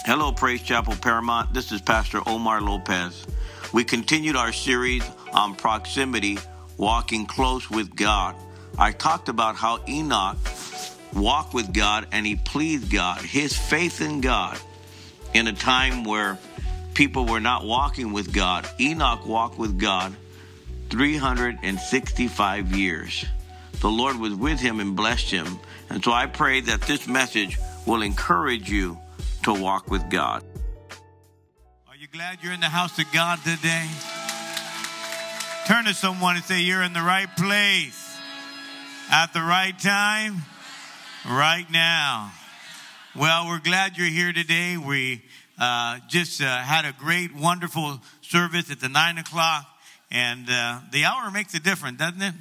Hello, Praise Chapel Paramount. This is Pastor Omar Lopez. We continued our series on proximity, walking close with God. I talked about how Enoch walked with God and he pleased God, his faith in God, in a time where people were not walking with God. Enoch walked with God 365 years. The Lord was with him and blessed him. And so I pray that this message will encourage you to walk with God. Are you glad you're in the house of God today? Turn to someone and say, You're in the right place at the right time, right now. Well, we're glad you're here today. We uh, just uh, had a great, wonderful service at the nine o'clock, and uh, the hour makes a difference, doesn't it?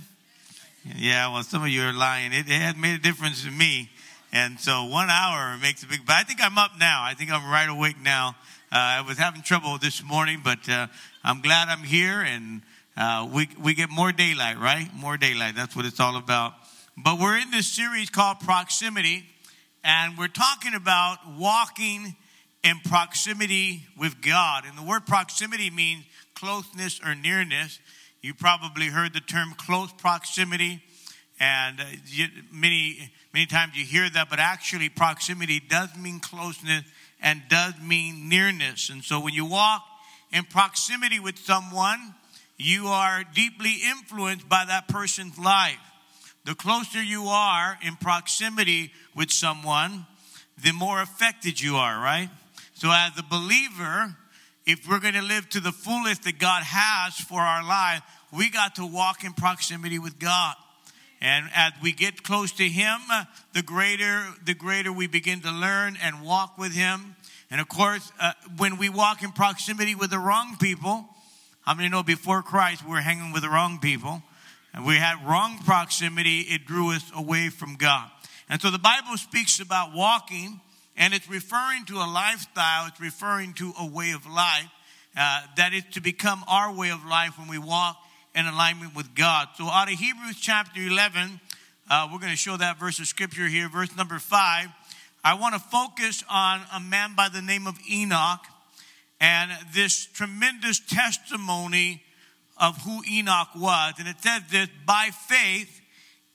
Yeah, well, some of you are lying. It, it has made a difference to me. And so one hour makes a big, but I think I'm up now. I think I'm right awake now. Uh, I was having trouble this morning, but uh, I'm glad I'm here and uh, we, we get more daylight, right? More daylight. That's what it's all about. But we're in this series called Proximity, and we're talking about walking in proximity with God. And the word proximity means closeness or nearness. You probably heard the term close proximity, and uh, many many times you hear that, but actually proximity does mean closeness and does mean nearness. And so when you walk in proximity with someone, you are deeply influenced by that person's life. The closer you are in proximity with someone, the more affected you are, right? So as a believer, if we're going to live to the fullest that God has for our life, we got to walk in proximity with God. And as we get close to Him, the greater, the greater we begin to learn and walk with Him. And of course, uh, when we walk in proximity with the wrong people, how many know before Christ we were hanging with the wrong people? And we had wrong proximity, it drew us away from God. And so the Bible speaks about walking and it's referring to a lifestyle, it's referring to a way of life uh, that is to become our way of life when we walk in alignment with God. So, out of Hebrews chapter 11, uh, we're going to show that verse of scripture here, verse number 5. I want to focus on a man by the name of Enoch and this tremendous testimony of who Enoch was. And it says this by faith,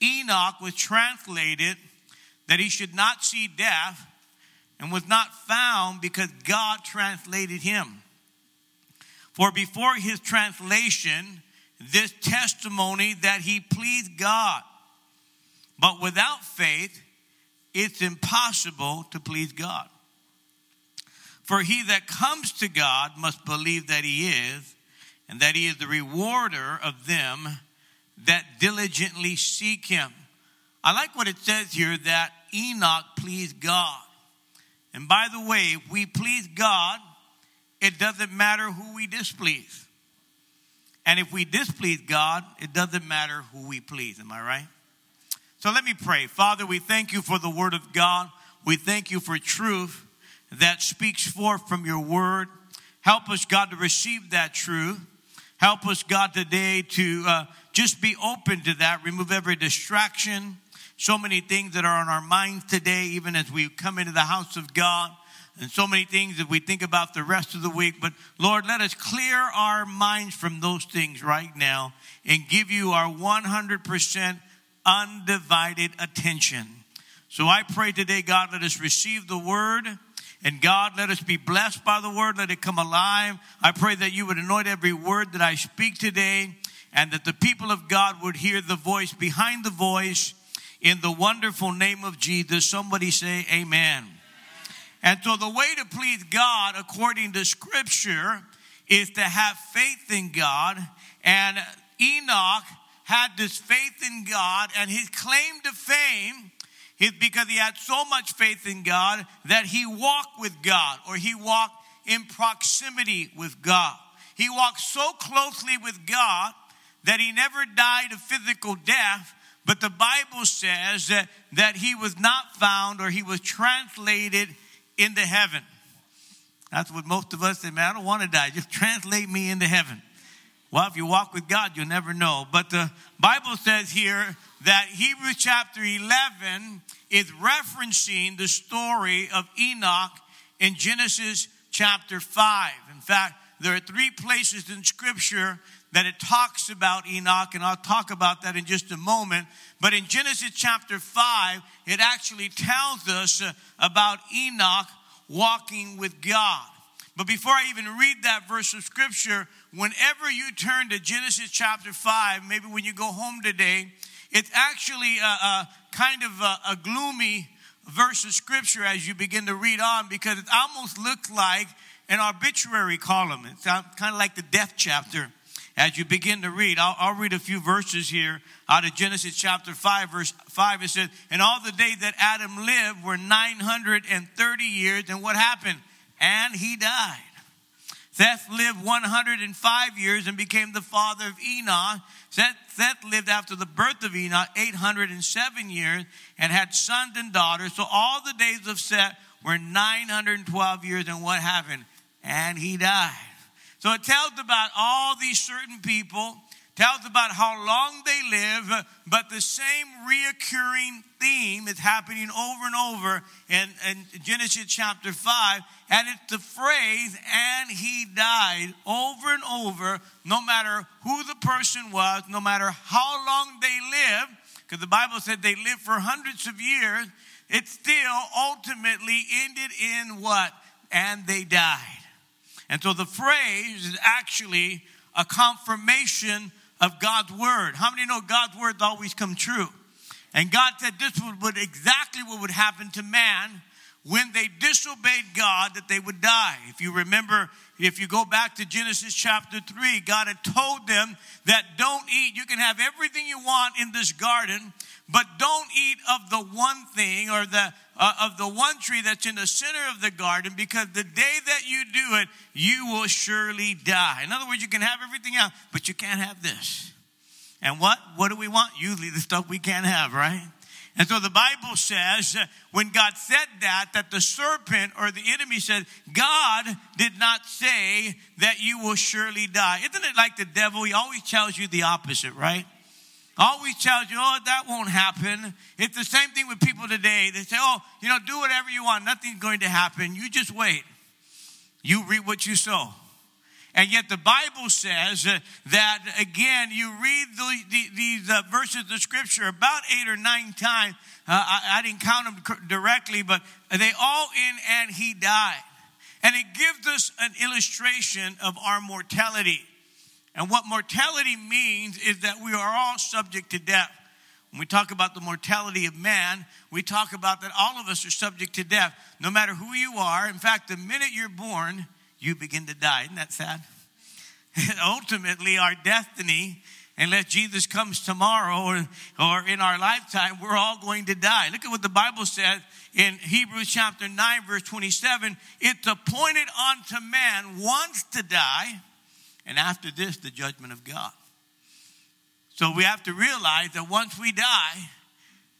Enoch was translated that he should not see death and was not found because God translated him. For before his translation, this testimony that he pleased God. But without faith, it's impossible to please God. For he that comes to God must believe that he is, and that he is the rewarder of them that diligently seek him. I like what it says here that Enoch pleased God. And by the way, if we please God, it doesn't matter who we displease. And if we displease God, it doesn't matter who we please. Am I right? So let me pray. Father, we thank you for the word of God. We thank you for truth that speaks forth from your word. Help us, God, to receive that truth. Help us, God, today to uh, just be open to that. Remove every distraction so many things that are on our minds today, even as we come into the house of God, and so many things that we think about the rest of the week. But Lord, let us clear our minds from those things right now and give you our 100% undivided attention. So I pray today, God, let us receive the word. And God, let us be blessed by the word. Let it come alive. I pray that you would anoint every word that I speak today and that the people of God would hear the voice behind the voice in the wonderful name of Jesus. Somebody say amen. And so the way to please God according to scripture is to have faith in God. And Enoch had this faith in God and his claim to fame is because he had so much faith in God that he walked with God or he walked in proximity with God. He walked so closely with God that he never died a physical death, but the Bible says that, that he was not found or he was translated into heaven. That's what most of us say, man, I don't want to die. Just translate me into heaven. Well, if you walk with God, you'll never know. But the Bible says here that Hebrews chapter 11 is referencing the story of Enoch in Genesis chapter 5. In fact, there are three places in Scripture that it talks about Enoch, and I'll talk about that in just a moment. But in Genesis chapter 5, it actually tells us uh, about Enoch walking with God. But before I even read that verse of Scripture, whenever you turn to Genesis chapter 5, maybe when you go home today, it's actually a, a kind of a, a gloomy verse of Scripture as you begin to read on because it almost looks like an obituary column. It's kind of like the death chapter as you begin to read. I'll, I'll, read a few verses here out of Genesis chapter 5, verse 5. It says, And all the days that Adam lived were 930 years. And what happened? And he died. Seth lived 105 years and became the father of Enoch. Seth, Seth lived after the birth of Enoch 807 years and had sons and daughters. So all the days of Seth were 912 years. And what happened? And he died. So it tells about all these certain people, tells about how long they live, but the same reoccurring theme is happening over and over in, in Genesis chapter 5. And it's the phrase, and he died, over and over, no matter who the person was, no matter how long they lived, because the Bible said they lived for hundreds of years, it still ultimately ended in what? And they died. And so the phrase is actually a confirmation of God's word. How many know God's words always come true? And God said this would, exactly what would happen to man when they disobeyed God, that they would die. If you remember, if you go back to Genesis chapter 3, God had told them that don't eat. You can have everything you want in this garden, but don't eat of the one thing or the uh, of the one tree that's in the center of the garden because the day that you do it you will surely die. In other words you can have everything else but you can't have this. And what? What do we want? Usually the stuff we can't have right? And so the bible says uh, when god said that that the serpent or the enemy said god did not say that you will surely die. Isn't it like the devil? He always tells you the opposite right always tells you, oh, that won't happen. It's the same thing with people today. They say, oh, you know, do whatever you want. Nothing's going to happen. You just wait. You reap what you sow. And yet the Bible says uh, that, again, you read the, the, these uh, verses of Scripture about eight or nine times. Uh, I, I, didn't count them directly, but they all end and he died. And it gives us an illustration of our mortality. And what mortality means is that we are all subject to death. When we talk about the mortality of man, we talk about that all of us are subject to death, no matter who you are. In fact, the minute you're born, you begin to die. Isn't that sad? Ultimately, our destiny, unless Jesus comes tomorrow or, or in our lifetime, we're all going to die. Look at what the Bible says in Hebrews chapter 9, verse 27. It's appointed unto man once to die and after this, the judgment of God. So we have to realize that once we die,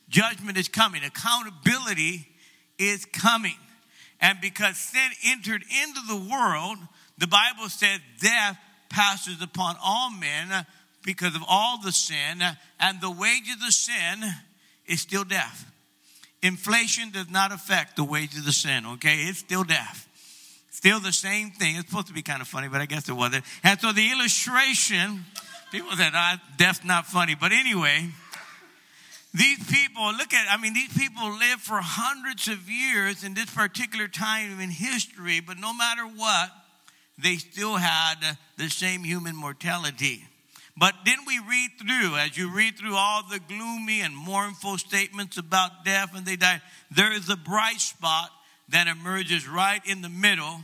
judgment is coming, accountability is coming. And because sin entered into the world, the Bible says death passes upon all men because of all the sin, and the wages of sin is still death. Inflation does not affect the wages of the sin, okay? It's still death. Still the same thing. It's supposed to be kind of funny, but I guess it wasn't. And so the illustration, people said, ah, death's not funny. But anyway, these people, look at, I mean, these people lived for hundreds of years in this particular time in history, but no matter what, they still had the same human mortality. But then we read through, as you read through all the gloomy and mournful statements about death and they die, there is a bright spot that emerges right in the middle.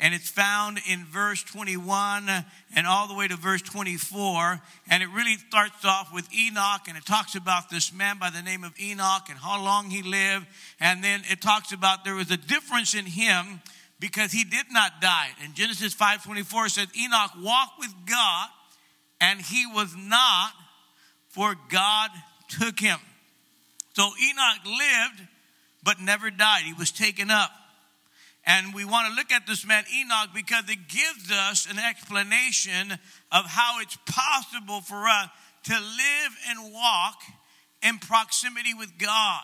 And it's found in verse 21 and all the way to verse 24. And it really starts off with Enoch and it talks about this man by the name of Enoch and how long he lived. And then it talks about there was a difference in him because he did not die. In Genesis 5:24 says Enoch walked with God and he was not for God took him. So Enoch lived but never died. He was taken up. And we want to look at this man Enoch because it gives us an explanation of how it's possible for us to live and walk in proximity with God.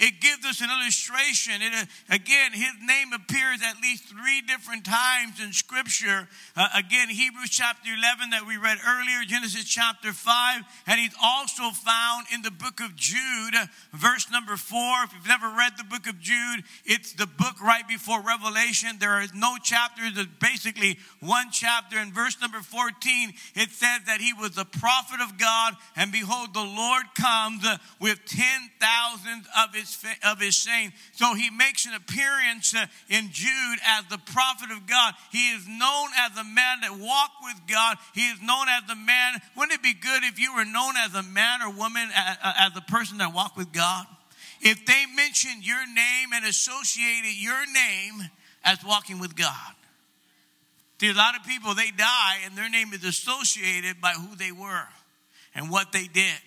It gives us an illustration. It, uh, again, his name appears at least three different times in Scripture. Uh, again, Hebrews chapter 11 that we read earlier, Genesis chapter 5, and he's also found in the book of Jude, verse number 4. If you've never read the book of Jude, it's the book right before Revelation. There is no chapters, there's basically one chapter. In verse number 14, it says that he was the prophet of God, and behold, the Lord comes with 10,000 of his, of his saints. So he makes an appearance uh, in Jude as the prophet of God. He is known as a man that walked with God. He is known as the man. Wouldn't it be good if you were known as a man or woman, as a person that walked with God? If they mentioned your name and associated your name as walking with God. See, a lot of people, they die and their name is associated by who they were and what they did.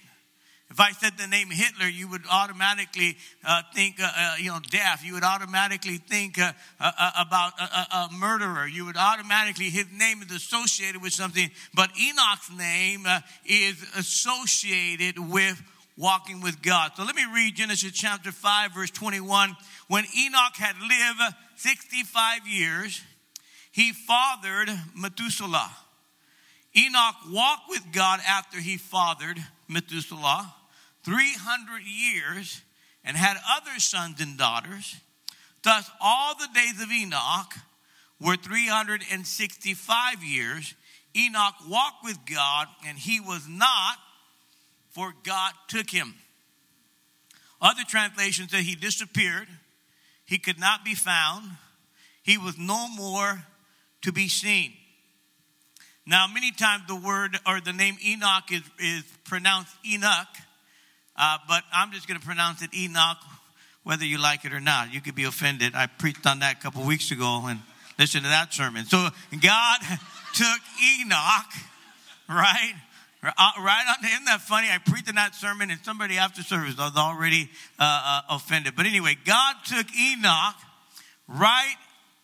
If I said the name Hitler, you would automatically uh, think, uh, uh, you know, death. You would automatically think uh, uh, uh, about a, a, murderer. You would automatically, his name is associated with something. But Enoch's name is associated with walking with God. So let me read Genesis chapter 5, verse 21. When Enoch had lived 65 years, he fathered Methuselah. Enoch walked with God after he fathered Methuselah. 300 years and had other sons and daughters. Thus, all the days of Enoch were 365 years. Enoch walked with God, and he was not, for God took him. Other translations say he disappeared, he could not be found, he was no more to be seen. Now, many times the word or the name Enoch is, is pronounced Enoch uh, but I'm just going to pronounce it Enoch, whether you like it or not. You could be offended. I preached on that a couple weeks ago and listen to that sermon. So God took Enoch, right? Uh, right on, isn't that funny? I preached in that sermon, and somebody after service was already uh, uh, offended. But anyway, God took Enoch right,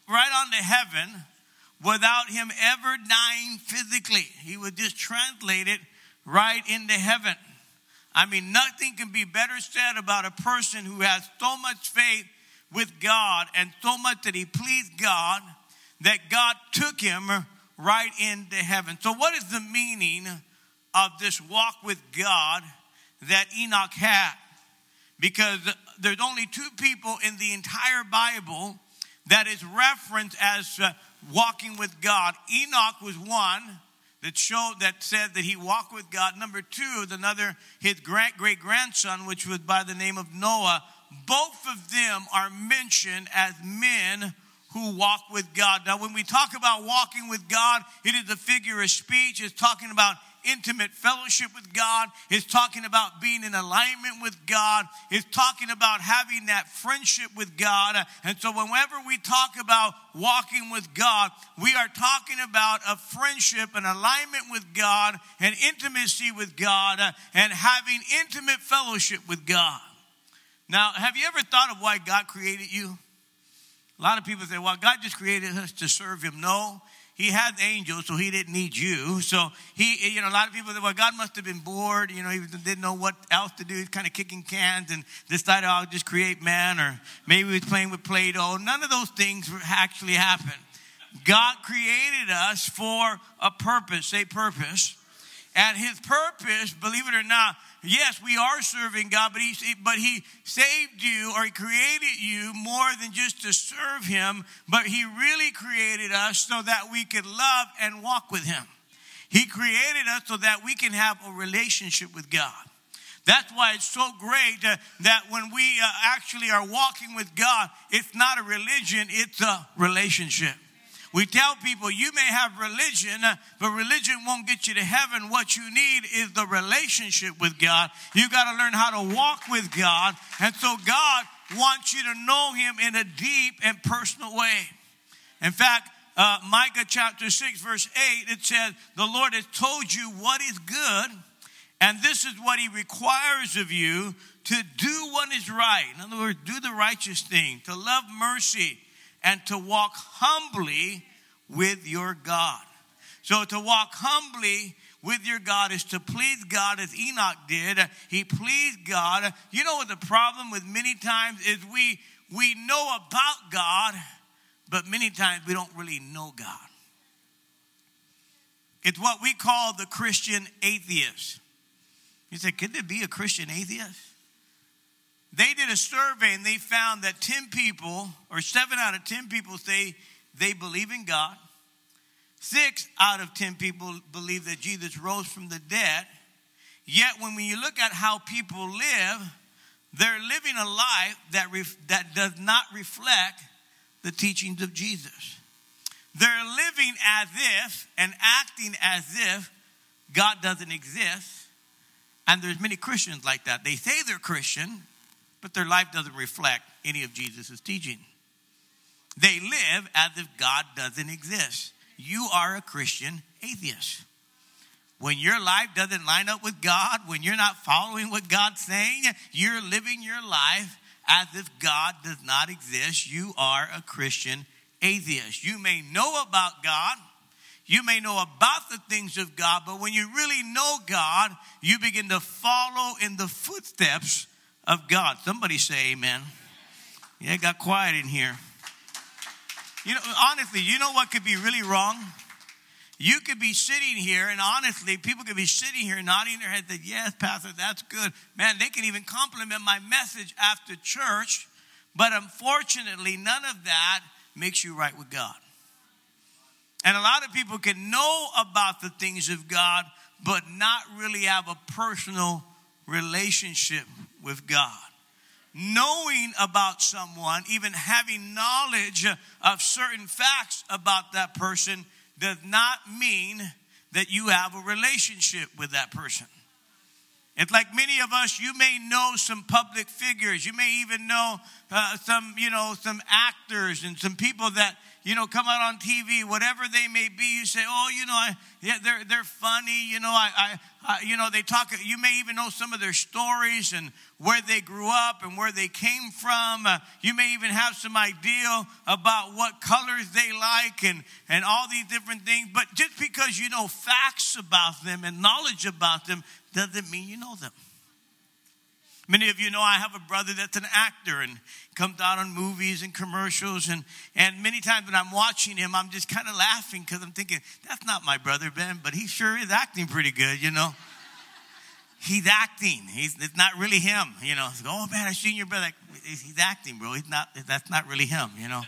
right on to heaven without him ever dying physically. He would just translate it right into heaven. I mean, nothing can be better said about a person who has so much faith with God and so much that he pleased God that God took him right into heaven. So, what is the meaning of this walk with God that Enoch had? Because there's only two people in the entire Bible that is referenced as uh, walking with God. Enoch was one that showed that said that he walked with God. Number two, another his great great grandson, which was by the name of Noah. Both of them are mentioned as men who walk with God. Now, when we talk about walking with God, it is a figure of speech. It's talking about intimate fellowship with God. It's talking about being in alignment with God. It's talking about having that friendship with God. And so, whenever we talk about walking with God, we are talking about a friendship an alignment with God an intimacy with God and having intimate fellowship with God. Now, have you ever thought of why God created you? A lot of people say, well, God just created us to serve Him. No, he had angels, so he didn't need you. So he, you know, a lot of people say, well, God must have been bored. You know, he didn't know what else to do. He's kind of kicking cans and decided, oh, I'll just create man, or maybe he was playing with Play Doh. None of those things actually happened. God created us for a purpose, a purpose. And his purpose, believe it or not, yes, we are serving God, but he, but he saved you or he created you more than just to serve him, but he really created us so that we could love and walk with him. He created us so that we can have a relationship with God. That's why it's so great uh, that when we uh, actually are walking with God, it's not a religion, it's a relationship. We tell people you may have religion, but religion won't get you to heaven. What you need is the relationship with God. You got to learn how to walk with God. And so God wants you to know Him in a deep and personal way. In fact, uh, Micah chapter 6, verse 8, it says, The Lord has told you what is good, and this is what He requires of you to do what is right. In other words, do the righteous thing, to love mercy and to walk humbly with your God. So to walk humbly with your God is to please God as Enoch did. He pleased God. You know what the problem with many times is we we know about God, but many times we don't really know God. It's what we call the Christian atheist. You say, could there be a Christian atheist? They did a survey and they found that 10 people, or 7 out of 10 people, say they believe in God. Six out of 10 people believe that Jesus rose from the dead. Yet, when you look at how people live, they're living a life that, ref- that does not reflect the teachings of Jesus. They're living as if and acting as if God doesn't exist. And there's many Christians like that. They say they're Christian, but their life doesn't reflect any of Jesus' teaching. They live as if God doesn't exist. You are a Christian atheist. When your life doesn't line up with God, when you're not following what God's saying, you're living your life as if God does not exist. You are a Christian atheist. You may know about God, you may know about the things of God, but when you really know God, you begin to follow in the footsteps of God. Somebody say amen. Yeah, it got quiet in here. You know, honestly, you know what could be really wrong? You could be sitting here, and honestly, people could be sitting here nodding their head that, yes, Pastor, that's good. Man, they can even compliment my message after church, but unfortunately, none of that makes you right with God. And a lot of people can know about the things of God, but not really have a personal relationship with God. Knowing about someone, even having knowledge of certain facts about that person, does not mean that you have a relationship with that person. It's like many of us, you may know some public figures. You may even know uh, some, you know, some actors and some people that you know, come out on TV, whatever they may be, you say, oh, you know, I, yeah, they're, they're funny. You know, I, I, I, you know, they talk, you may even know some of their stories and where they grew up and where they came from. Uh, you may even have some idea about what colors they like and, and all these different things. But just because you know facts about them and knowledge about them doesn't mean you know them. Many of you know I have a brother that's an actor and comes out on movies and commercials. And, and many times when I'm watching him, I'm just kind of laughing because I'm thinking, that's not my brother, Ben, but he sure is acting pretty good, you know. He's acting. He's, it's not really him, you know. oh, man, I seen your brother. He's acting, bro. He's not, that's not really him, you know.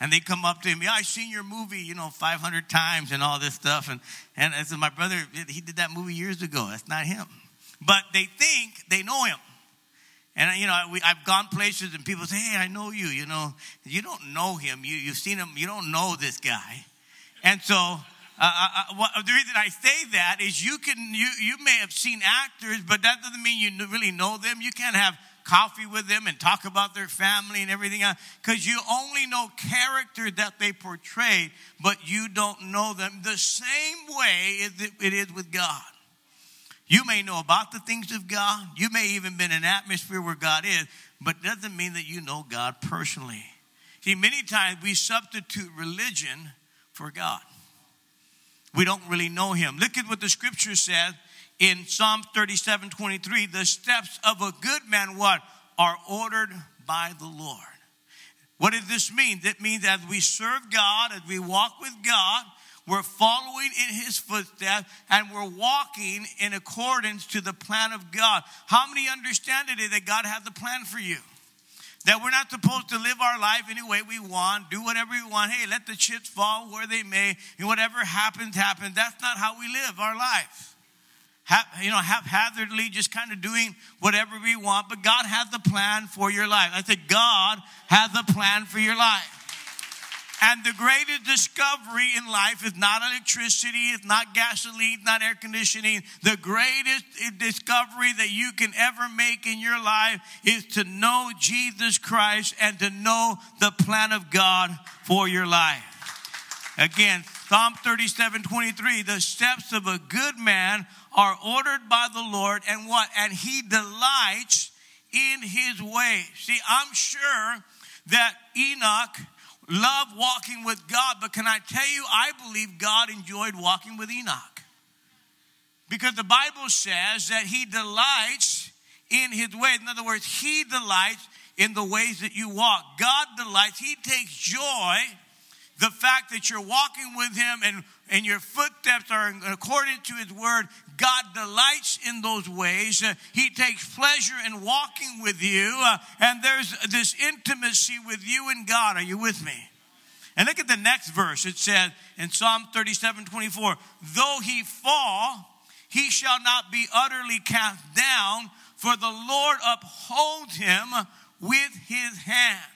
And they come up to him, yeah, I seen your movie, you know, 500 times and all this stuff. And, and I said, my brother, he did that movie years ago. That's not him. But they think they know him. And you know, we, I've gone places and people say, "Hey, I know you." You know, you don't know him. You you've seen him. You don't know this guy. And so, uh, uh, uh what, the reason I say that is you can you you may have seen actors, but that doesn't mean you really know them. You can't have coffee with them and talk about their family and everything else because you only know character that they portray, but you don't know them. The same way it is with God. You may know about the things of God. You may even been in an atmosphere where God is, but doesn't mean that you know God personally. See, many times we substitute religion for God. We don't really know Him. Look at what the scripture says in Psalm 37 23. The steps of a good man, what? Are ordered by the Lord. What does this mean? That means as we serve God, as we walk with God, we're following in his footsteps and we're walking in accordance to the plan of God. How many understand today that God has a plan for you? That we're not supposed to live our life any way we want, do whatever we want. Hey, let the chips fall where they may, and whatever happens, happens. That's not how we live our life. you know, haphazardly, just kind of doing whatever we want, but God has a plan for your life. I said, God has a plan for your life. And the greatest discovery in life is not electricity, it's not gasoline, not air conditioning. The greatest discovery that you can ever make in your life is to know Jesus Christ and to know the plan of God for your life. Again, Psalm 37 23, the steps of a good man are ordered by the Lord, and what? And he delights in his way. See, I'm sure that Enoch love walking with God, but can I tell you, I believe God enjoyed walking with Enoch. Because the Bible says that he delights in his ways. In other words, he delights in the ways that you walk. God delights, he takes joy the fact that you're walking with him and, and your footsteps are according to his word. God delights in those ways. Uh, he takes pleasure in walking with you. Uh, and there's this intimacy with you and God. Are you with me? And look at the next verse. It says in Psalm 37 24, though he fall, he shall not be utterly cast down, for the Lord upholds him with his hand.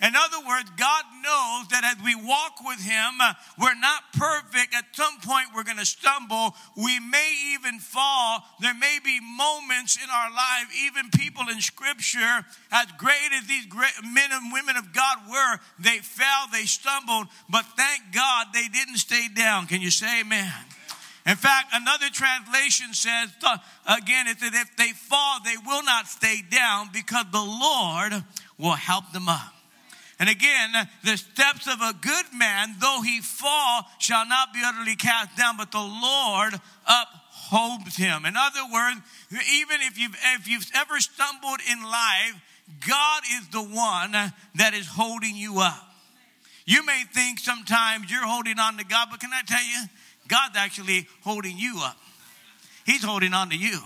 In other words, God knows that as we walk with Him, uh, we're not perfect. At some point, we're going to stumble. We may even fall. There may be moments in our life, even people in Scripture, as great as these great men and women of God were, they fell, they stumbled, but thank God they didn't stay down. Can you say amen? In fact, another translation says, uh, again, it says, if they fall, they will not stay down because the Lord will help them up. And again, the steps of a good man, though he fall, shall not be utterly cast down, but the Lord upholds him. In other words, even if you've, if you've ever stumbled in life, God is the one that is holding you up. You may think sometimes you're holding on to God, but can I tell you, God's actually holding you up. He's holding on to you.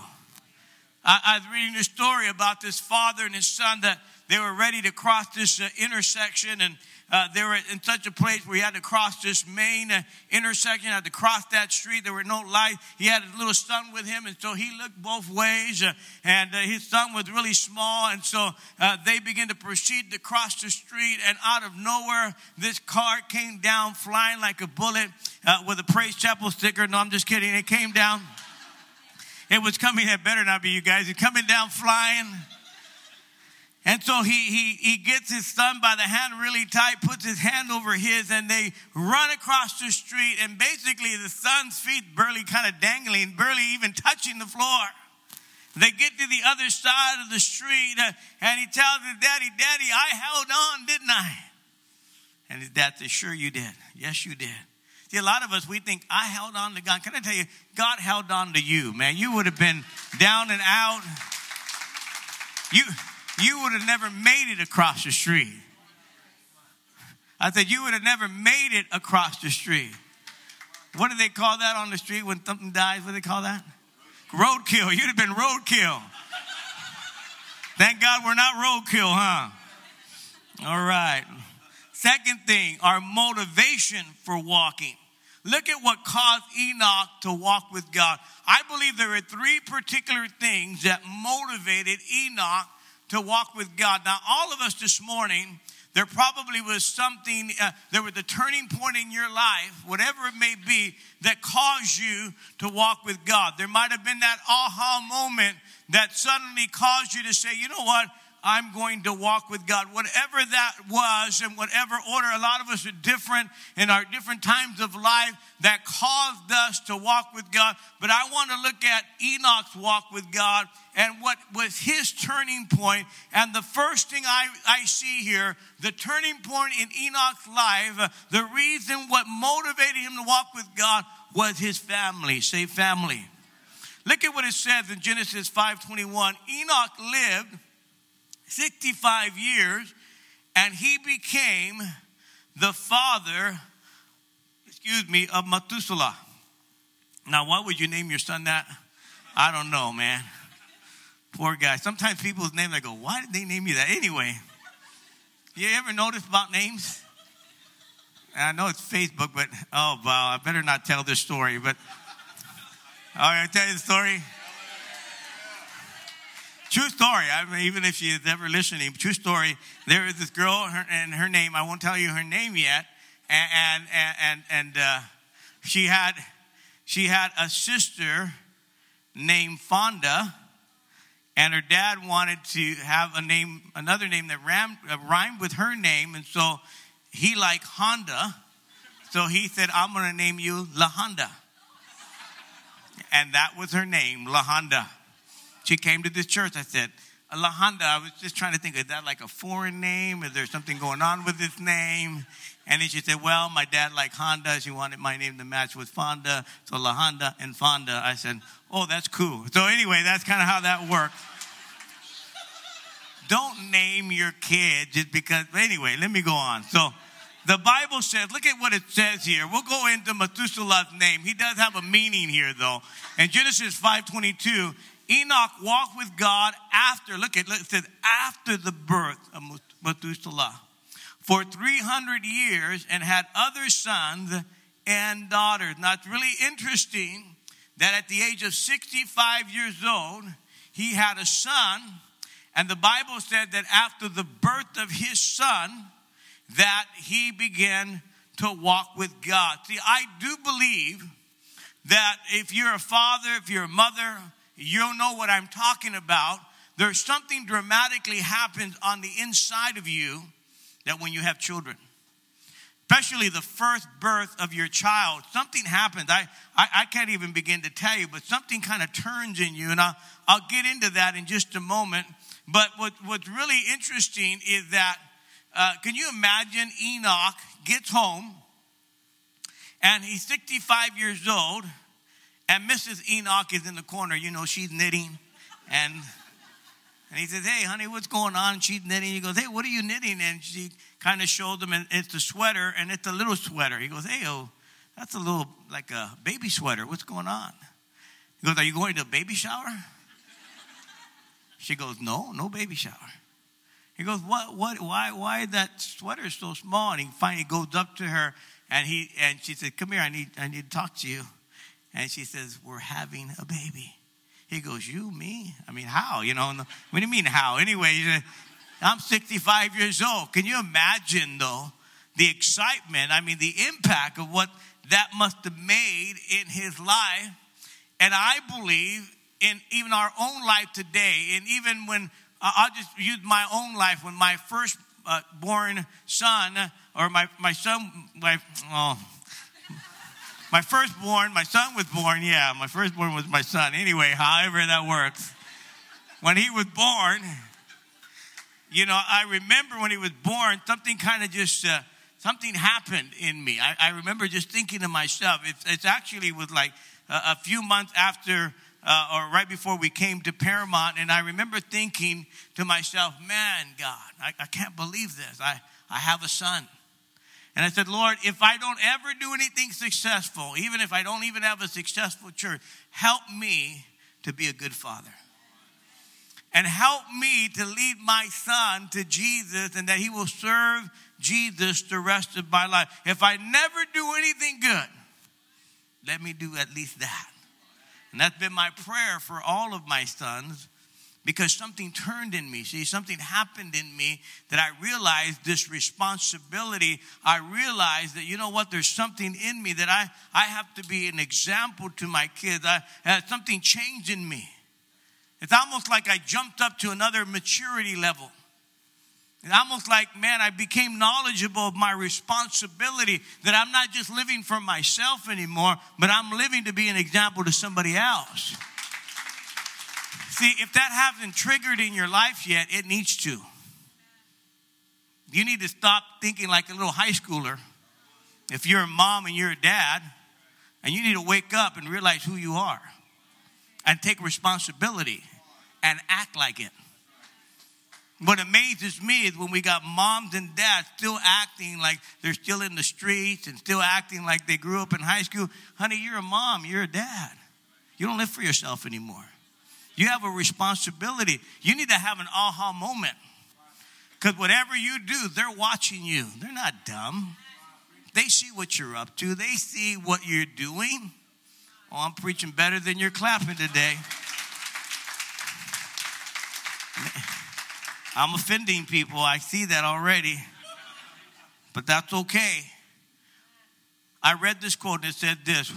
I, I was reading a story about this father and his son that they were ready to cross this uh, intersection, and uh, they were in such a place where he had to cross this main uh, intersection, had to cross that street. There were no lights. He had a little son with him, and so he looked both ways, uh, and uh, his son was really small, and so uh, they began to proceed to cross the street, and out of nowhere, this car came down flying like a bullet with a Praise Chapel sticker. No, I'm just kidding. It came down. It was coming, it better not be you guys. It coming down flying. And so he, he, he gets his son by the hand really tight, puts his hand over his, and they run across the street. And basically, the son's feet barely kind of dangling, barely even touching the floor. They get to the other side of the street, uh, and he tells his daddy, Daddy, I held on, didn't I? And his dad says, Sure, you did. Yes, you did. See, a lot of us, we think, I held on to God. Can I tell you, God held on to you, man. You would have been down and out. You you would have never made it across the street. I said, you would have never made it across the street. What do they call that on the street when something dies? What do they call that? Roadkill. You'd have been roadkill. Thank God we're not roadkill, huh? All right. Second thing, our motivation for walking. Look at what caused Enoch to walk with God. I believe there are three particular things that motivated Enoch to walk with God. Now, all of us this morning, there probably was something, uh, there was a turning point in your life, whatever it may be, that caused you to walk with God. There might have been that aha moment that suddenly caused you to say, you know what? I'm going to walk with God. Whatever that was and whatever order, a lot of us are different in our different times of life that caused us to walk with God. But I want to look at Enoch's walk with God and what was his turning point. And the first thing I, I see here, the turning point in Enoch's life, the reason what motivated him to walk with God was his family. Say family. Look at what it says in Genesis 5:21. Enoch lived 65 years, and he became the father, excuse me, of Methuselah. Now, why would you name your son that? I don't know, man. Poor guy. Sometimes people's name, they go, why did they name you that? Anyway, you ever notice about names? I know it's Facebook, but oh, wow, I better not tell this story. But, all right, I'll tell you the story. True story. I mean, even if she is ever listening, true story. There is this girl, her, and her name. I won't tell you her name yet. And and and and uh, she had she had a sister named Fonda, and her dad wanted to have a name, another name that ram, uh, rhymed with her name, and so he liked Honda. So he said, "I'm going to name you La Honda," and that was her name, La Honda. She came to this church. I said, La Honda, I was just trying to think, is that like a foreign name? Is there something going on with this name? And then she said, Well, my dad liked Honda. She wanted my name to match with Fonda. So La Honda and Fonda. I said, Oh, that's cool. So, anyway, that's kind of how that worked. Don't name your kid just because. Anyway, let me go on. So, the Bible says, look at what it says here. We'll go into Methuselah's name. He does have a meaning here, though. In Genesis 5:22, Enoch walked with God after, look at, it says, after the birth of Methuselah for 300 years and had other sons and daughters. Now, it's really interesting that at the age of 65 years old, he had a son, and the Bible said that after the birth of his son, that he began to walk with God. See, I do believe that if you're a father, if you're a mother, you'll know what I'm talking about. There's something dramatically happens on the inside of you that when you have children, especially the first birth of your child, something happens. I, I, I can't even begin to tell you, but something kind of turns in you. And I'll, I'll get into that in just a moment. But what, what's really interesting is that, uh, can you imagine Enoch gets home and he's 65 years old and Mrs. Enoch is in the corner. You know, she's knitting and and he says, Hey, honey, what's going on? She's knitting. He goes, Hey, what are you knitting? And she kind of showed him, and it's a sweater, and it's a little sweater. He goes, Hey, oh, that's a little like a baby sweater. What's going on? He goes, Are you going to a baby shower? She goes, No, no baby shower. He goes, What, what, why, why that sweater is so small? And he finally goes up to her, and he, and she said, Come here, I need, I need to talk to you. And she says, We're having a baby. He goes, You, me? I mean, how? You know, what do you mean, how? Anyway, I'm 65 years old. Can you imagine, though, the excitement? I mean, the impact of what that must have made in his life. And I believe in even our own life today, and even when I'll just use my own life, when my first uh, born son, or my, my son, my, oh, my firstborn, my son was born. Yeah, my firstborn was my son. Anyway, however that works. When he was born, you know, I remember when he was born, something kind of just, uh, something happened in me. I, I, remember just thinking to myself, it's, it's actually was like a, a, few months after uh, or right before we came to Paramount, and I remember thinking to myself, man, God, I, I can't believe this. I, I have a son. And I said, Lord, if I don't ever do anything successful, even if I don't even have a successful church, help me to be a good father. And help me to lead my son to Jesus and that he will serve Jesus the rest of my life. If I never do anything good, let me do at least that. And that's been my prayer for all of my sons because something turned in me. See, something happened in me that I realized this responsibility. I realized that, you know what, there's something in me that I, I have to be an example to my kids. I, uh, something changed in me. It's almost like I jumped up to another maturity level. It's almost like, man, I became knowledgeable of my responsibility that I'm not just living for myself anymore, but I'm living to be an example to somebody else. See, if that hasn't triggered in your life yet, it needs to. You need to stop thinking like a little high schooler. If you're a mom and you're a dad, and you need to wake up and realize who you are and take responsibility and act like it. What amazes me is when we got moms and dads still acting like they're still in the streets and still acting like they grew up in high school. Honey, you're a mom, you're a dad. You don't live for yourself anymore. You have a responsibility. You need to have an aha moment. Because whatever you do, they're watching you. They're not dumb. They see what you're up to, they see what you're doing. Oh, I'm preaching better than you're clapping today. I'm offending people. I see that already. But that's okay. I read this quote and it said this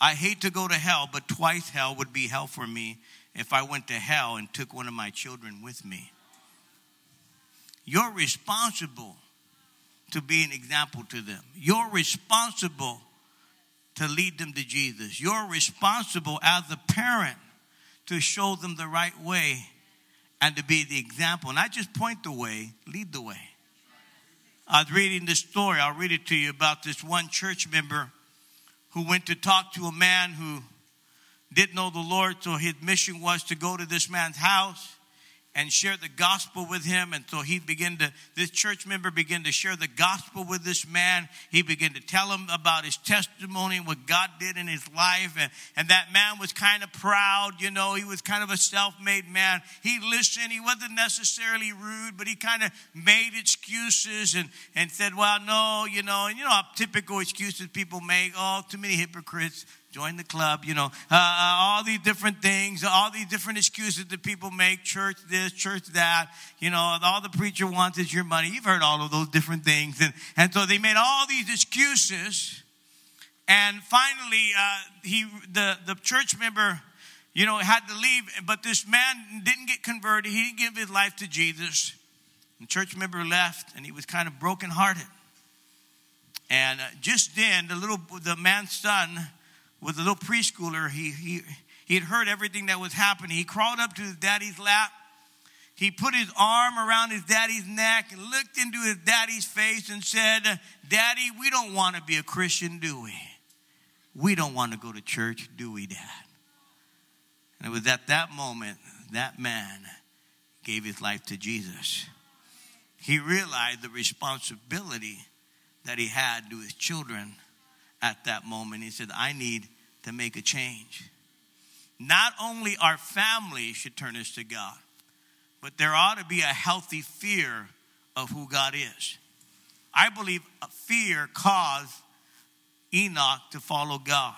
I hate to go to hell, but twice hell would be hell for me if I went to hell and took one of my children with me. You're responsible to be an example to them. You're responsible to lead them to Jesus. You're responsible as a parent to show them the right way and to be the example. Not just point the way, lead the way. I was reading this story. I'll read it to you about this one church member who went to talk to a man who didn't know the Lord. So his mission was to go to this man's house and share the gospel with him. And so he began to, this church member began to share the gospel with this man. He began to tell him about his testimony what God did in his life. And, and that man was kind of proud, you know, he was kind of a self made man. He listened, he wasn't necessarily rude, but he kind of made excuses and, and said, well, no, you know, and you know, typical excuses people make. Oh, too many hypocrites join the club, you know, uh, uh, all these different things, all these different excuses that people make, church this, church that, you know, all the preacher wants is your money. You've heard all of those different things. And, and so they made all these excuses. And finally, uh, he, the, the church member, you know, had to leave, but this man didn't get converted. He didn't give his life to Jesus. The church member left, and he was kind of brokenhearted. And uh, just then, the little, the man's son, with a little preschooler. He, he, he had heard everything that was happening. He crawled up to his daddy's lap. He put his arm around his daddy's neck and looked into his daddy's face and said, Daddy, we don't want to be a Christian, do we? We don't want to go to church, do we, Dad? And it was at that moment that man gave his life to Jesus. He realized the responsibility that he had to his children at that moment. He said, I need to make a change. Not only our family should turn us to God, but there ought to be a healthy fear of who God is. I believe fear caused Enoch to follow God.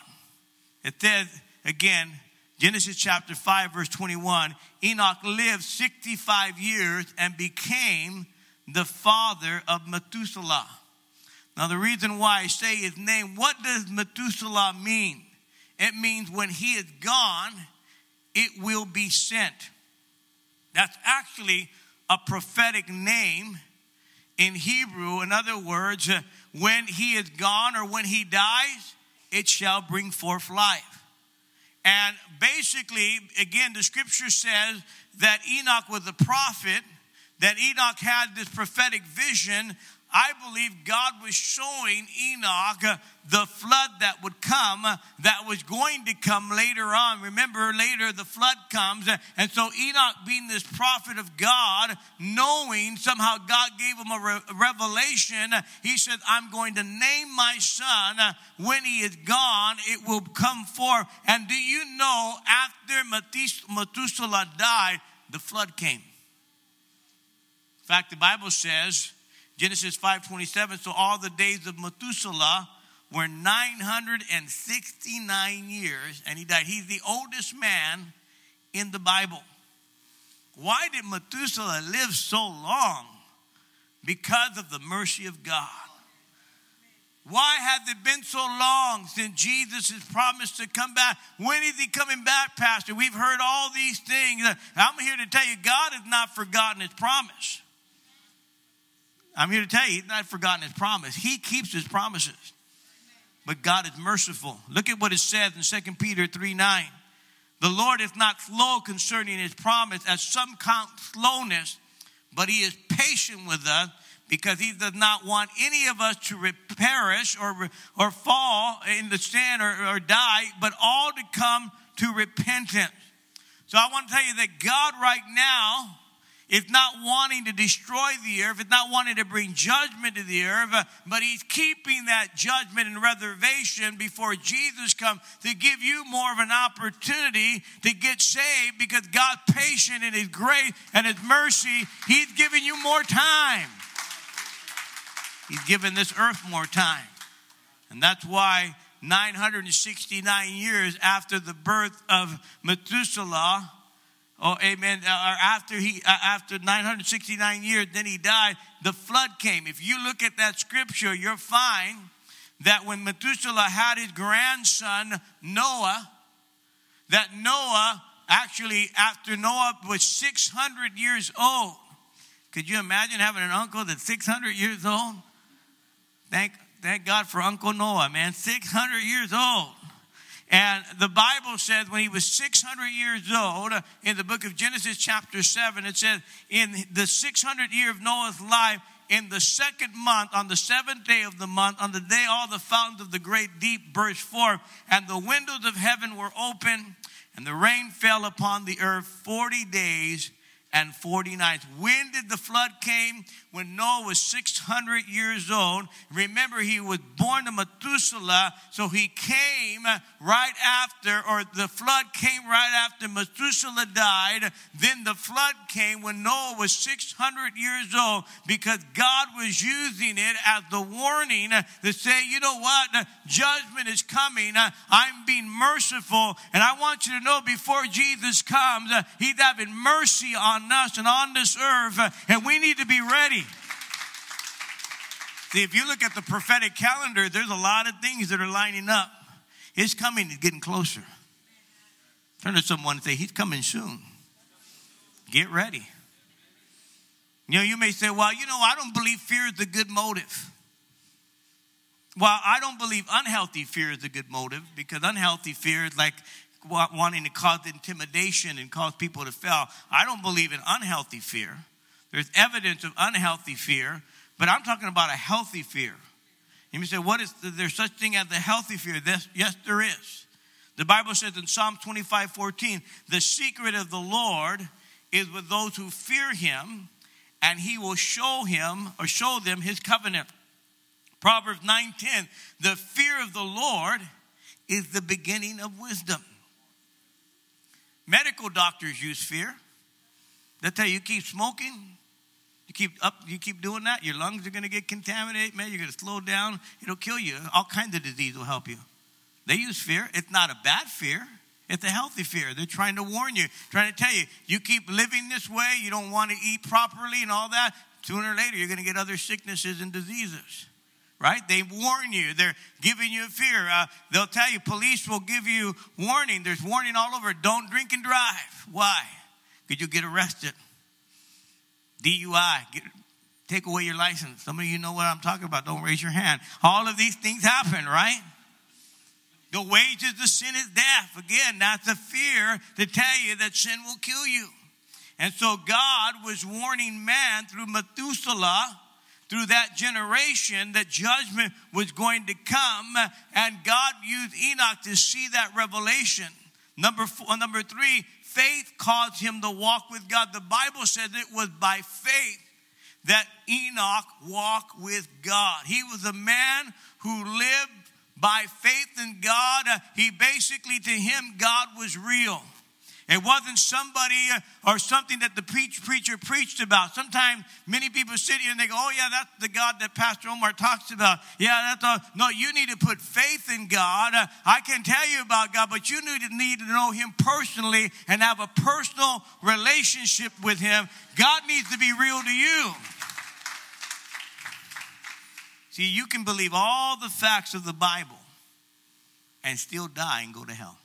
It says, again, Genesis chapter 5, verse 21 Enoch lived 65 years and became the father of Methuselah. Now, the reason why I say his name, what does Methuselah mean? It means when he is gone, it will be sent. That's actually a prophetic name in Hebrew. In other words, uh, when he is gone or when he dies, it shall bring forth life. And basically, again, the scripture says that Enoch was a prophet, that Enoch had this prophetic vision I believe God was showing Enoch the flood that would come, that was going to come later on. Remember, later the flood comes. And so Enoch, being this prophet of God, knowing somehow God gave him a re- revelation, he said, I'm going to name my son. When he is gone, it will come forth. And do you know, after Methuselah died, the flood came. In fact, the Bible says, Genesis 5:27 so all the days of Methuselah were 969 years and he died. He's the oldest man in the Bible. Why did Methuselah live so long? Because of the mercy of God. Why has it been so long since Jesus has promised to come back? When is he coming back, Pastor? We've heard all these things. I'm here to tell you, God has not forgotten his promise. I'm here to tell you, he's not forgotten his promise. He keeps his promises. But God is merciful. Look at what it says in 2 Peter 3 9. The Lord is not slow concerning his promise, as some count slowness, but he is patient with us because he does not want any of us to perish or, or fall in the sin or, or die, but all to come to repentance. So I want to tell you that God right now it's not wanting to destroy the earth, it's not wanting to bring judgment to the earth, uh, but he's keeping that judgment and reservation before Jesus comes to give you more of an opportunity to get saved because God's patient in his grace and his mercy, he's giving you more time. He's given this earth more time. And that's why 969 years after the birth of Methuselah, Oh, amen. Uh, or after he, uh, after 969 years, then he died. The flood came. If you look at that scripture, you'll find that when Methuselah had his grandson Noah, that Noah actually, after Noah was 600 years old, could you imagine having an uncle that's 600 years old? Thank, thank God for Uncle Noah, man. 600 years old. And the Bible says when he was 600 years old, in the book of Genesis, chapter 7, it says, In the 600 year of Noah's life, in the second month, on the seventh day of the month, on the day all the fountains of the great deep burst forth, and the windows of heaven were open, and the rain fell upon the earth 40 days and 40 nights. When did the flood came? When Noah was 600 years old. Remember, he was born to Methuselah, so he came right after, or the flood came right after Methuselah died. Then the flood came when Noah was 600 years old because God was using it as the warning to say, you know what? Judgment is coming. I'm being merciful. And I want you to know before Jesus comes, he's having mercy on on us and on this earth, uh, and we need to be ready. See, if you look at the prophetic calendar, there's a lot of things that are lining up. It's coming, it's getting closer. Turn to someone and say, He's coming soon. Get ready. You know, you may say, Well, you know, I don't believe fear is a good motive. Well, I don't believe unhealthy fear is a good motive because unhealthy fear is like wanting to cause intimidation and cause people to fail. I don't believe in unhealthy fear. There's evidence of unhealthy fear, but I'm talking about a healthy fear. You may say, what is there such thing as a healthy fear? This, yes, there is. The Bible says in Psalm 25, 14, the secret of the Lord is with those who fear him, and he will show him or show them his covenant. Proverbs 9:10, the fear of the Lord is the beginning of wisdom. Medical doctors use fear. They tell you, you keep smoking, you keep up, you keep doing that, your lungs are going to get contaminated. Man, you're to slow down. It'll kill you. All kinds of disease will help you. They use fear. It's not a bad fear. It's a healthy fear. They're trying to warn you, trying to tell you, you keep living this way, you don't want to eat properly and all that. Sooner or later, you're going to get other sicknesses and diseases right? They warn you. They're giving you fear. Uh, they'll tell you, police will give you warning. There's warning all over. Don't drink and drive. Why? Because you get arrested. DUI. Get, take away your license. Some of you know what I'm talking about. Don't raise your hand. All of these things happen, right? The wages of sin is death. Again, that's a fear to tell you that sin will kill you. And so God was warning man through Methuselah through that generation that judgment was going to come uh, and god used enoch to see that revelation. Number four uh, number three faith caused him to walk with god. The bible says it was by faith that enoch walked with god. He was a man who lived by faith in god. Uh, he basically to him god was real it wasn't somebody uh, or something that the preach, preacher preached about. Sometimes many people sit here and they go, oh, yeah, that's the God that Pastor Omar talks about. Yeah, that's all. No, you need to put faith in God. Uh, I can tell you about God, but you need to, need to know Him personally and have a personal relationship with Him. God needs to be real to you. See, you can believe all the facts of the Bible and still die and go to hell.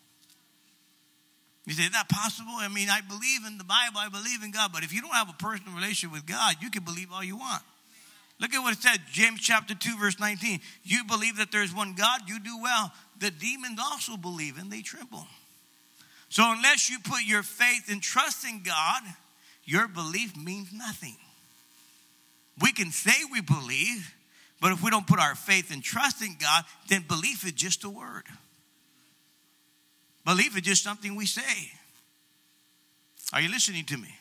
You say, is that possible? I mean, I believe in the Bible, I believe in God, but if you don't have a personal relationship with God, you can believe all you want. Look at what it said, James chapter 2, verse 19. You believe that there's one God, you do well. The demons also believe and they tremble. So, unless you put your faith and trust in God, your belief means nothing. We can say we believe, but if we don't put our faith and trust in God, then belief is just a word. Belief is just something we say. Are you listening to me?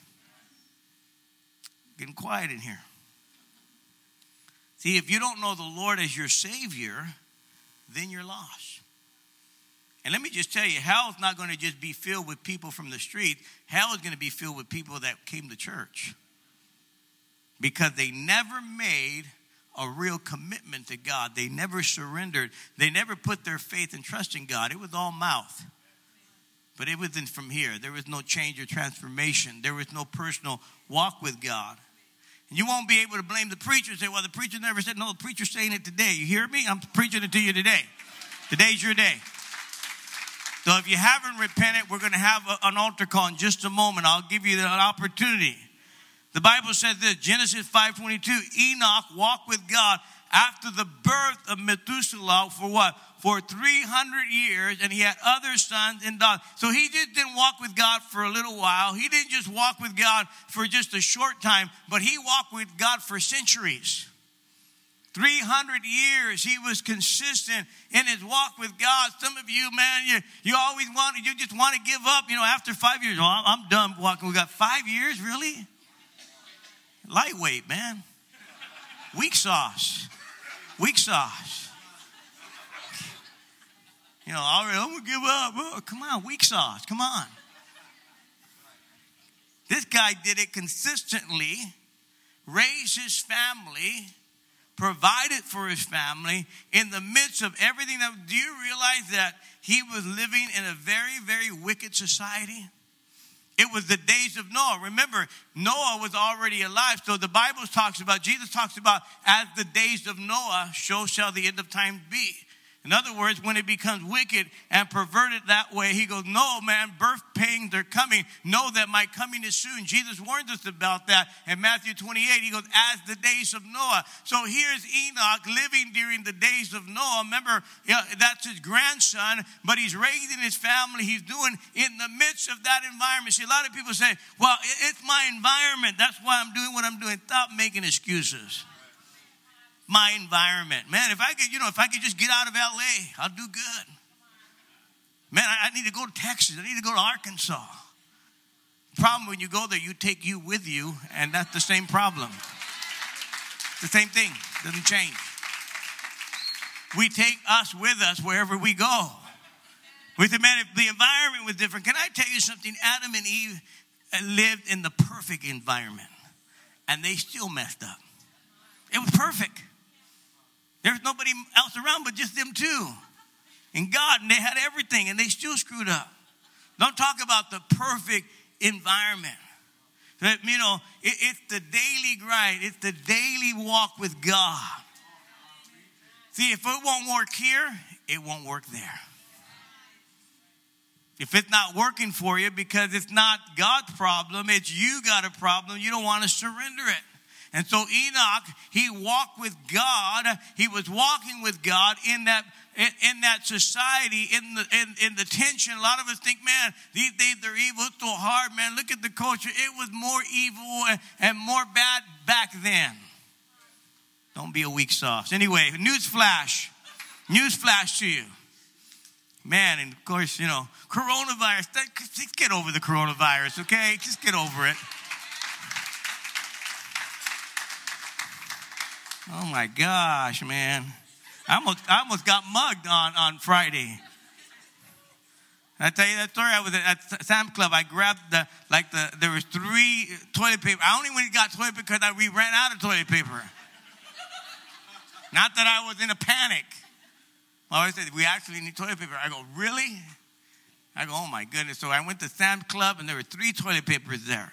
Getting quiet in here. See, if you don't know the Lord as your Savior, then you're lost. And let me just tell you, hell is not going to just be filled with people from the street. Hell is going to be filled with people that came to church because they never made a real commitment to God. They never surrendered. They never put their faith and trust in God. It was all mouth. But it wasn't from here. There was no change or transformation. There was no personal walk with God. And you won't be able to blame the preacher and say, well, the preacher never said, no, the preacher's saying it today. You hear me? I'm preaching it to you today. Today's your day. So if you haven't repented, we're going to have a, an altar call in just a moment. I'll give you an opportunity. The Bible says this, Genesis 5.22, Enoch walked with God after the birth of Methuselah for what? For 300 years, and he had other sons and daughters. So he just didn't walk with God for a little while. He didn't just walk with God for just a short time, but he walked with God for centuries. 300 years he was consistent in his walk with God. Some of you, man, you, you always want you just want to give up. You know, after five years, I'm done walking. We got five years, really? Lightweight, man. Weak sauce. Weak sauce. You know, all right, I'm to give up. Oh, come on, weak sauce. Come on. This guy did it consistently, raised his family, provided for his family in the midst of everything that. Do you realize that he was living in a very, very wicked society? It was the days of Noah. Remember, Noah was already alive. So the Bible talks about, Jesus talks about, as the days of Noah, so shall the end of time be. In other words, when it becomes wicked and perverted that way, he goes, No, man, birth pains are coming. Know that my coming is soon. Jesus warned us about that in Matthew 28. He goes, As the days of Noah. So here's Enoch living during the days of Noah. Remember, that's his grandson, but he's raising his family. He's doing in the midst of that environment. See, a lot of people say, Well, it's my environment. That's why I'm doing what I'm doing. Stop making excuses my environment. Man, if I could, you know, if I could just get out of LA, I'll do good. Man, I, I need to go to Texas. I need to go to Arkansas. Problem when you go there, you take you with you, and that's the same problem. The same thing, doesn't change. We take us with us wherever we go. We say, man, if the environment was different, can I tell you something? Adam and Eve uh, lived in the perfect environment, and they still messed up. It was perfect. There's nobody else around but just them two. And God, and they had everything and they still screwed up. Don't talk about the perfect environment. That, you know, it, it's the daily grind, it's the daily walk with God. See, if it won't work here, it won't work there. If it's not working for you because it's not God's problem, it's you got a problem, you don't want to surrender it. And so Enoch, he walked with God. He was walking with God in that in, in that society, in the in, in, the tension. A lot of us think, man, these days they're evil. It's so hard, man. Look at the culture. It was more evil and, and more bad back then. Don't be a weak sauce. Anyway, news flash. News flash to you. Man, and of course, you know, coronavirus. Just get over the coronavirus, okay? Just get over it. Oh my gosh, man. I almost, I almost got mugged on, on Friday. I tell you that story. I was at Sam's Club. I grabbed the like the there was three toilet paper. I only went got toilet paper because we ran out of toilet paper. Not that I was in a panic. I always said we actually need toilet paper. I go really? I go oh my goodness. So I went to Sam's Club and there were three toilet papers there.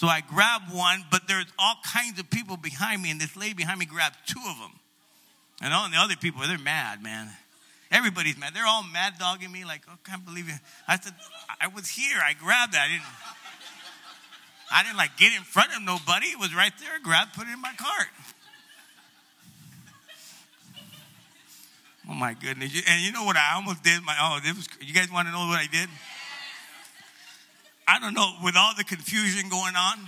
So I grabbed one, but there's all kinds of people behind me, and this lady behind me grabbed two of them. And all the other people, they're mad, man. Everybody's mad. They're all mad dogging me, like, oh, I can't believe it. I said, I was here. I grabbed that. I didn't, I didn't like get in front of nobody. It was right there. Grabbed, put it in my cart. Oh my goodness. And you know what I almost did? My oh, this was you guys want to know what I did? I don't know, with all the confusion going on.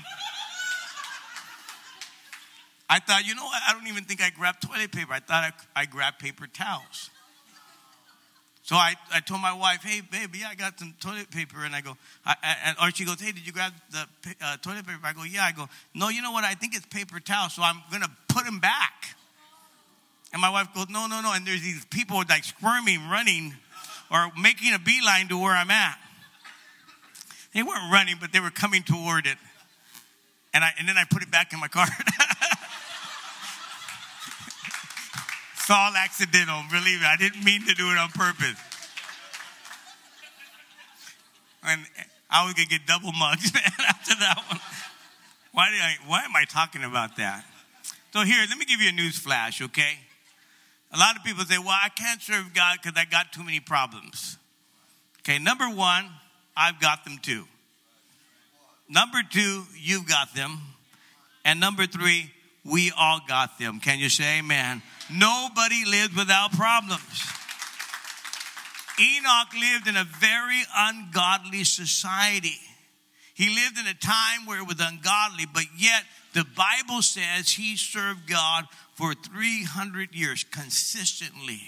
I thought, you know what? I don't even think I grabbed toilet paper. I thought I, I grabbed paper towels. So I, I told my wife, hey, baby, yeah, I got some toilet paper. And I go, I, I, or she goes, hey, did you grab the uh, toilet paper? I go, yeah. I go, no, you know what? I think it's paper towel. So I'm going to put them back. And my wife goes, no, no, no. And there's these people like squirming, running, or making a beeline to where I'm at. They weren't running, but they were coming toward it. And, I, and then I put it back in my car. it's all accidental, believe me. I didn't mean to do it on purpose. And I was going to get double mugs, man, after that one. Why, did I, why am I talking about that? So, here, let me give you a news flash, okay? A lot of people say, well, I can't serve God because I got too many problems. Okay, number one, I've got them too. Number two, you've got them. And number three, We all got them. Can you say amen? Nobody lives without problems. Enoch lived in a very ungodly society. He lived in a time where it was ungodly, but yet the Bible says he served God for 300 years consistently.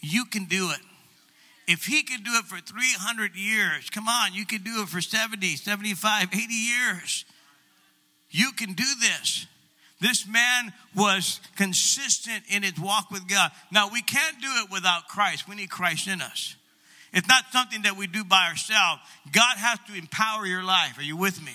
You can do it. If he can do it for 300 years, come on, you can do it for 70, 75, 80 years. You can do this. This man was consistent in his walk with God. Now, we can't do it without Christ. We need Christ in us. It's not something that we do by ourselves. God has to empower your life. Are you with me?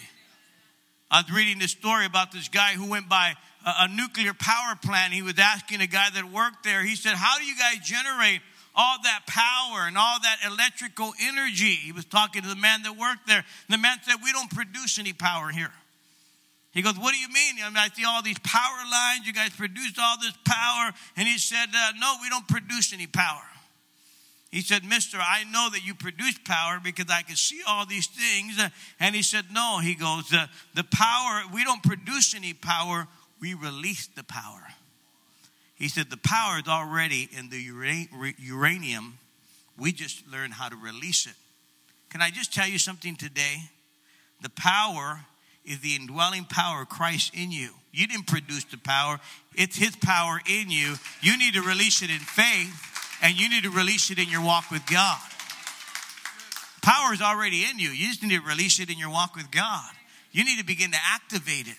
I was reading this story about this guy who went by a nuclear power plant. He was asking a guy that worked there, he said, How do you guys generate all that power and all that electrical energy? He was talking to the man that worked there. The man said, We don't produce any power here. He goes, What do you mean? I mean, I see all these power lines. You guys produce all this power. And he said, uh, No, we don't produce any power. He said, Mister, I know that you produce power because I can see all these things. And he said, No. He goes, uh, The power, we don't produce any power, we release the power. He said, The power is already in the uranium. We just learn how to release it. Can I just tell you something today? The power is the indwelling power of Christ in you. You didn't produce the power, it's His power in you. You need to release it in faith, and you need to release it in your walk with God. Power is already in you. You just need to release it in your walk with God. You need to begin to activate it.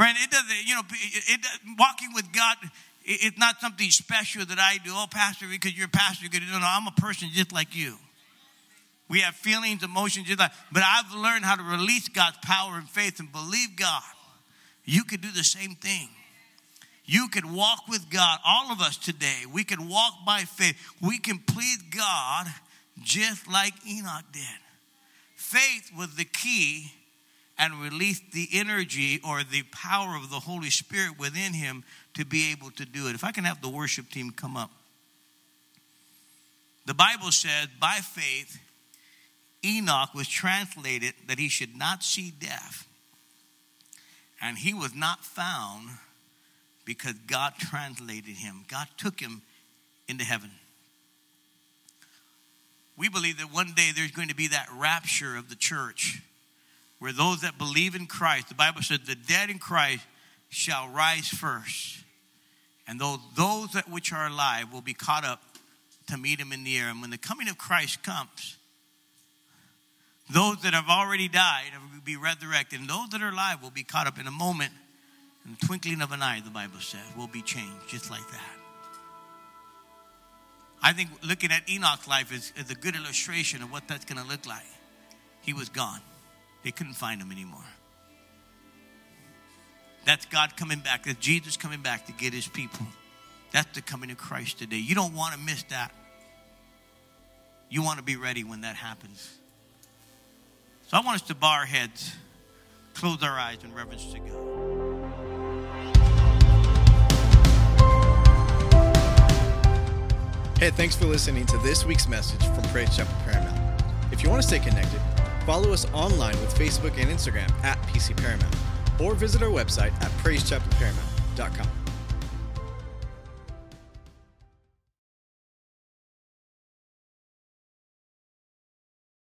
Friend, it doesn't, you know, it, it, walking with God, it, it's not something special that I do. Oh, Pastor, because you're a pastor, you're. No, no, I'm a person just like you. We have feelings, emotions, just like, but I've learned how to release God's power and faith and believe God. You could do the same thing. You could walk with God. All of us today, we can walk by faith. We can please God just like Enoch did. Faith was the key and release the energy or the power of the Holy Spirit within him to be able to do it. If I can have the worship team come up. The Bible says, by faith, Enoch was translated that he should not see death. And he was not found because God translated him. God took him into heaven. We believe that one day there's going to be that rapture of the church where those that believe in Christ, the Bible says, the dead in Christ shall rise first. And those, those that which are alive will be caught up to meet him in the air. And when the coming of Christ comes, those that have already died will be resurrected, and those that are alive will be caught up in a moment, in the twinkling of an eye, the Bible says, will be changed just like that. I think looking at Enoch's life is, is a good illustration of what that's going to look like. He was gone, they couldn't find him anymore. That's God coming back. That's Jesus coming back to get his people. That's the coming of Christ today. You don't want to miss that. You want to be ready when that happens. So I want us to bow our heads, close our eyes in reverence to God. Hey, thanks for listening to this week's message from Praise Chapel Paramount. If you want to stay connected, follow us online with Facebook and Instagram at PC Paramount, or visit our website at praisechapelparamount.com.